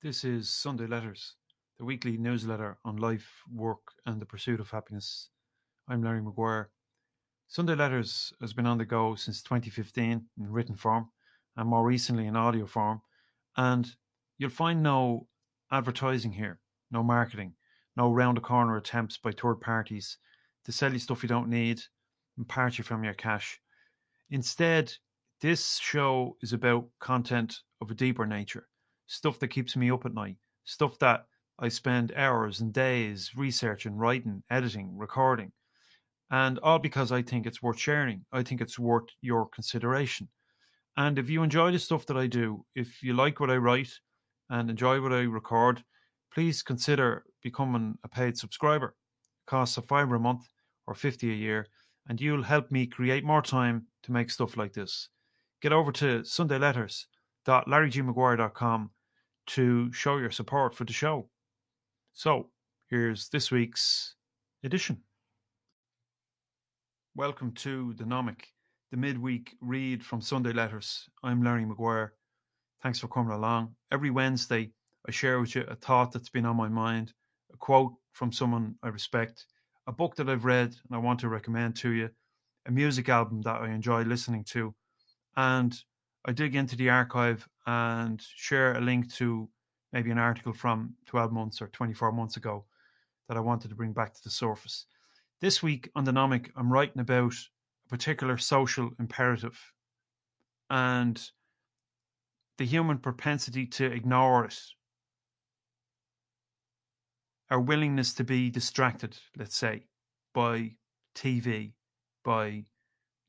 This is Sunday Letters, the weekly newsletter on life, work, and the pursuit of happiness. I'm Larry Maguire. Sunday Letters has been on the go since 2015 in written form and more recently in audio form. And you'll find no advertising here, no marketing, no round the corner attempts by third parties to sell you stuff you don't need and part you from your cash. Instead, this show is about content of a deeper nature, stuff that keeps me up at night, stuff that I spend hours and days researching, writing, editing, recording. And all because I think it's worth sharing. I think it's worth your consideration. And if you enjoy the stuff that I do, if you like what I write and enjoy what I record, please consider becoming a paid subscriber. It costs a fiver a month or 50 a year, and you'll help me create more time to make stuff like this. Get over to sundayletters.larrygmaguire.com to show your support for the show. So, here's this week's edition. Welcome to The Nomic, the midweek read from Sunday Letters. I'm Larry Maguire. Thanks for coming along. Every Wednesday, I share with you a thought that's been on my mind, a quote from someone I respect, a book that I've read and I want to recommend to you, a music album that I enjoy listening to, and I dig into the archive and share a link to maybe an article from 12 months or 24 months ago that I wanted to bring back to the surface. This week on the Nomic, I'm writing about a particular social imperative and the human propensity to ignore it, our willingness to be distracted, let's say, by TV, by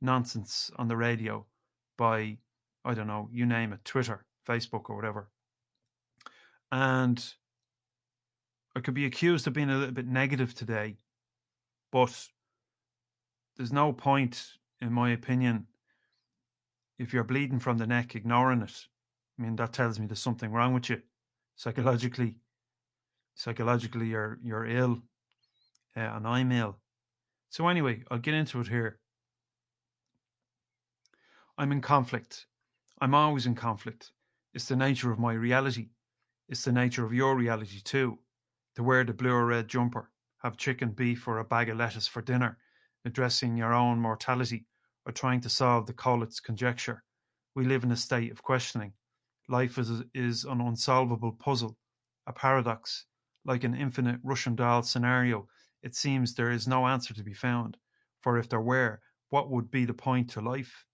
nonsense on the radio, by, I don't know, you name it, Twitter, Facebook, or whatever. And I could be accused of being a little bit negative today, but there's no point, in my opinion, if you're bleeding from the neck, ignoring it. I mean, that tells me there's something wrong with you psychologically. Psychologically, you're you're ill, uh, and I'm ill. So anyway, I'll get into it here. I'm in conflict. I'm always in conflict. It's the nature of my reality. It's the nature of your reality too. To wear the blue or red jumper, have chicken, beef, or a bag of lettuce for dinner, addressing your own mortality, or trying to solve the Collatz conjecture. We live in a state of questioning. Life is, is an unsolvable puzzle, a paradox. Like an infinite Russian doll scenario, it seems there is no answer to be found. For if there were, what would be the point to life?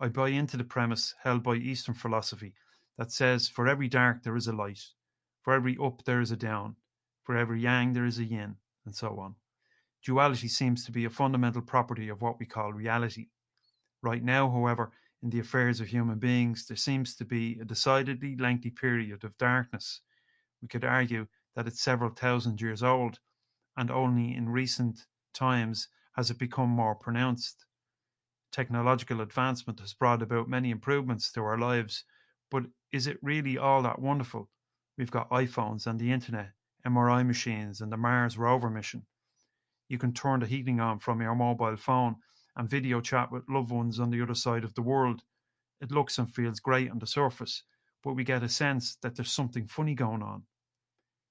I buy into the premise held by Eastern philosophy that says for every dark there is a light, for every up there is a down, for every yang there is a yin, and so on. Duality seems to be a fundamental property of what we call reality. Right now, however, in the affairs of human beings, there seems to be a decidedly lengthy period of darkness. We could argue that it's several thousand years old, and only in recent times has it become more pronounced technological advancement has brought about many improvements to our lives, but is it really all that wonderful? We've got iPhones and the internet, MRI machines, and the Mars rover mission. You can turn the heating on from your mobile phone and video chat with loved ones on the other side of the world. It looks and feels great on the surface, but we get a sense that there's something funny going on.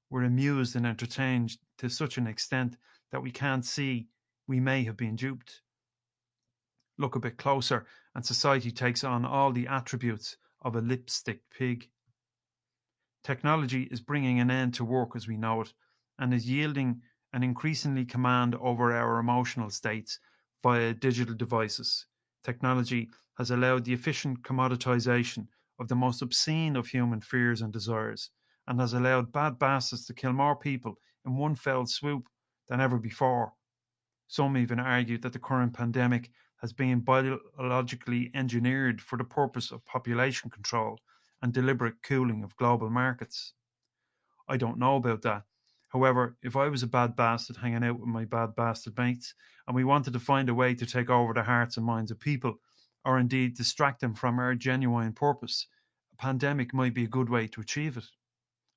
We're amused and entertained to such an extent that we can't see we may have been duped look a bit closer, and society takes on all the attributes of a lipstick pig. Technology is bringing an end to work as we know it, and is yielding an increasingly command over our emotional states via digital devices. Technology has allowed the efficient commoditization of the most obscene of human fears and desires, and has allowed bad bastards to kill more people in one fell swoop than ever before. Some even argue that the current pandemic has been biologically engineered for the purpose of population control and deliberate cooling of global markets. I don't know about that. However, if I was a bad bastard hanging out with my bad bastard mates and we wanted to find a way to take over the hearts and minds of people, or indeed distract them from our genuine purpose, a pandemic might be a good way to achieve it.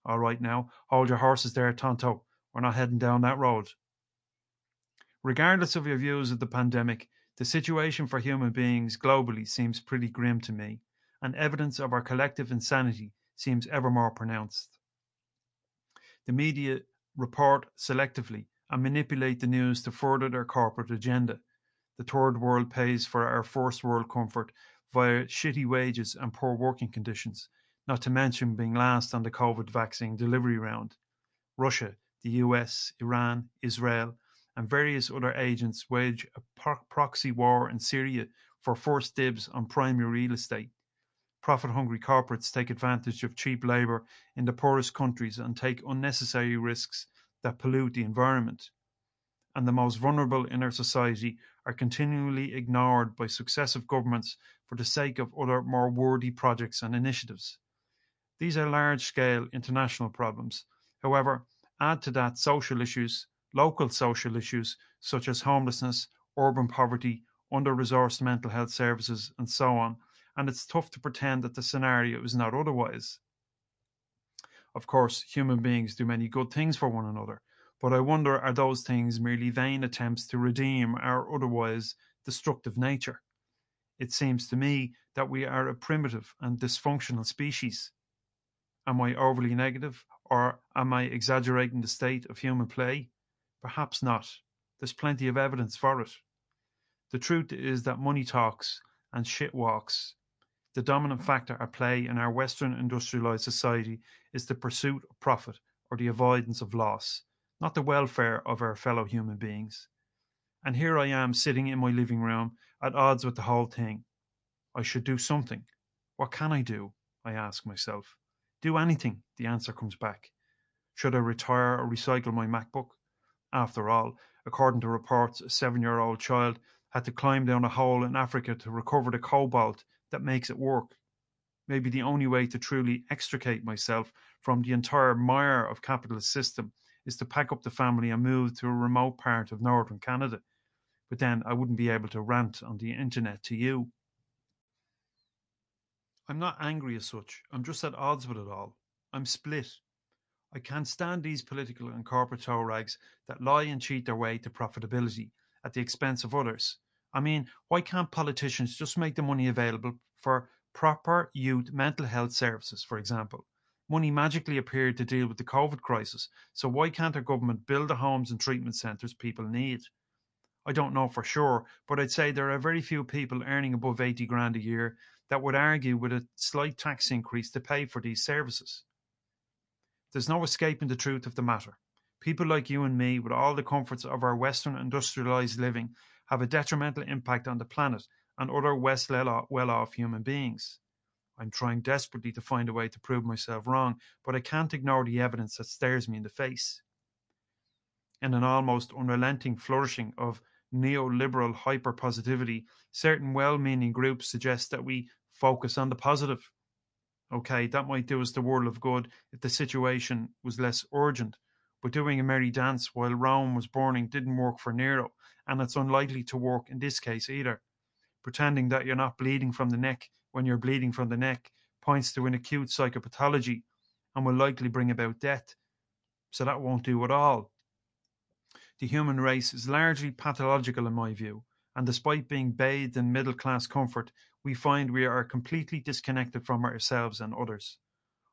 All right, now, hold your horses there, Tonto. We're not heading down that road. Regardless of your views of the pandemic, the situation for human beings globally seems pretty grim to me, and evidence of our collective insanity seems ever more pronounced. The media report selectively and manipulate the news to further their corporate agenda. The third world pays for our first world comfort via shitty wages and poor working conditions, not to mention being last on the COVID vaccine delivery round. Russia, the US, Iran, Israel, and various other agents wage a proxy war in Syria for first dibs on primary real estate. Profit hungry corporates take advantage of cheap labour in the poorest countries and take unnecessary risks that pollute the environment. And the most vulnerable in our society are continually ignored by successive governments for the sake of other more worthy projects and initiatives. These are large scale international problems. However, add to that social issues, local social issues such as homelessness, urban poverty, under resourced mental health services, and so on, and it's tough to pretend that the scenario is not otherwise. Of course, human beings do many good things for one another, but I wonder are those things merely vain attempts to redeem our otherwise destructive nature? It seems to me that we are a primitive and dysfunctional species. Am I overly negative, or am I exaggerating the state of human play? Perhaps not. There's plenty of evidence for it. The truth is that money talks and shit walks. The dominant factor at play in our Western industrialized society is the pursuit of profit or the avoidance of loss, not the welfare of our fellow human beings. And here I am sitting in my living room at odds with the whole thing. I should do something. What can I do? I ask myself. Do anything, the answer comes back. Should I retire or recycle my MacBook? After all, according to reports, a seven year old child had to climb down a hole in Africa to recover the cobalt that makes it work. Maybe the only way to truly extricate myself from the entire mire of capitalist system is to pack up the family and move to a remote part of northern Canada. But then I wouldn't be able to rant on the internet to you. I'm not angry as such. I'm just at odds with it all. I'm split. I can't stand these political and corporate toe rags that lie and cheat their way to profitability at the expense of others I mean, why can't politicians just make the money available for proper youth mental health services, for example? Money magically appeared to deal with the COVID crisis, so why can't our government build the homes and treatment centres people need? I don't know for sure, but I'd say there are very few people earning above 80 grand a year that would argue with a slight tax increase to pay for these services. There's no escaping the truth of the matter. People like you and me, with all the comforts of our Western industrialised living, have a detrimental impact on the planet and other less well off human beings. I'm trying desperately to find a way to prove myself wrong, but I can't ignore the evidence that stares me in the face. In an almost unrelenting flourishing of neoliberal hyper positivity, certain well meaning groups suggest that we focus on the positive. Okay, that might do us the world of good if the situation was less urgent, but doing a merry dance while Rome was burning didn't work for Nero, and it's unlikely to work in this case either. Pretending that you're not bleeding from the neck when you're bleeding from the neck points to an acute psychopathology and will likely bring about death. So that won't do at all. The human race is largely pathological in my view, and despite being bathed in middle class comfort, we find we are completely disconnected from ourselves and others.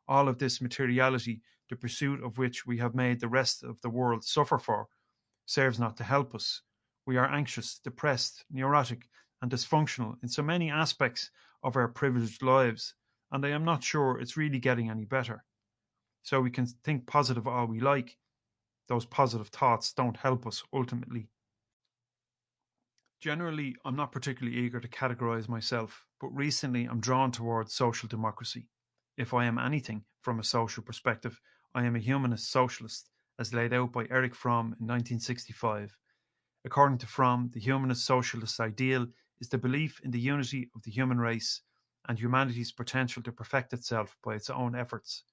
All of this materiality, the pursuit of which we have made the rest of the world suffer for, serves not to help us, we are anxious, depressed, neurotic, and dysfunctional in so many aspects of our privileged lives, and I am not sure it's really getting any better. So we can think positive all we like. Those positive thoughts don't help us ultimately. Generally, I'm not particularly eager to categorize myself, but recently I'm drawn towards social democracy. If I am anything from a social perspective, I am a humanist socialist, as laid out by Erich Fromm in 1965 According to Fromm, the humanist socialist ideal is the belief in the unity of the human race and humanity's potential to perfect itself by its own efforts.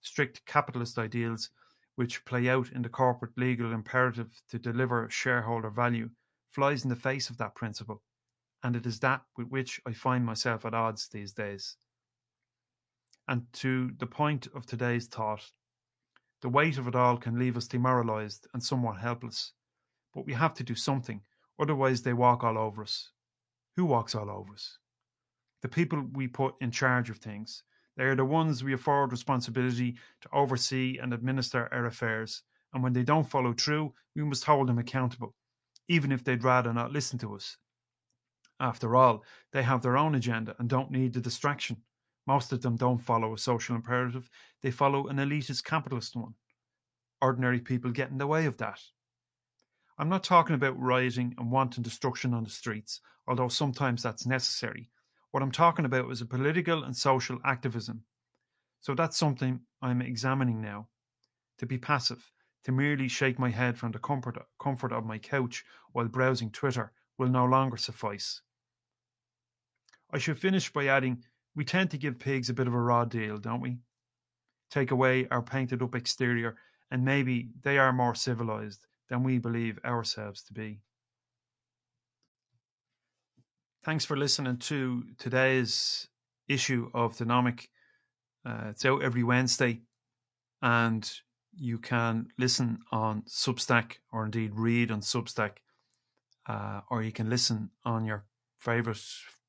Strict capitalist ideals, which play out in the corporate legal imperative to deliver shareholder value, flies in the face of that principle, and it is that with which I find myself at odds these days. And to the point of today's thought, the weight of it all can leave us demoralized and somewhat helpless. But we have to do something, otherwise, they walk all over us. Who walks all over us? The people we put in charge of things, They are the ones we afford responsibility to oversee and administer our affairs, and when they don't follow through, we must hold them accountable, even if they'd rather not listen to us. After all, they have their own agenda and don't need the distraction. Most of them don't follow a social imperative, they follow an elitist capitalist one. Ordinary people get in the way of that. I'm not talking about rioting and wanton destruction on the streets, although sometimes that's necessary. What I'm talking about is a political and social activism. So that's something I'm examining now. To be passive, to merely shake my head from the comfort, comfort of my couch while browsing Twitter will no longer suffice. I should finish by adding we tend to give pigs a bit of a raw deal, don't we? Take away our painted up exterior, and maybe they are more civilized than we believe ourselves to be. Thanks for listening to today's issue of Dynamic. Uh, it's out every Wednesday, and you can listen on Substack or indeed read on Substack, uh, or you can listen on your favorite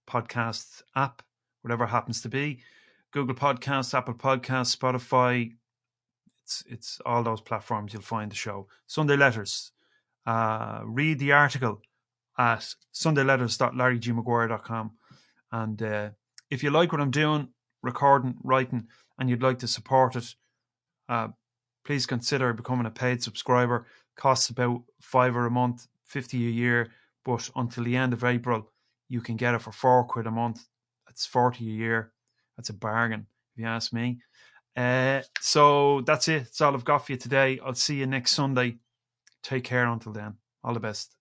podcast app, whatever happens to be. Google Podcasts, Apple Podcasts, Spotify. It's it's all those platforms you'll find the show. Sunday Letters. Uh, read the article at sundayletters.larrygmaguire.com. And uh, if you like what I'm doing, recording, writing, and you'd like to support it, uh, please consider becoming a paid subscriber. Costs about five or a month, fifty a year, but until the end of April, you can get it for four quid a month. That's forty a year. That's a bargain, if you ask me. Uh, so that's it. That's all I've got for you today. I'll see you next Sunday. Take care until then. All the best.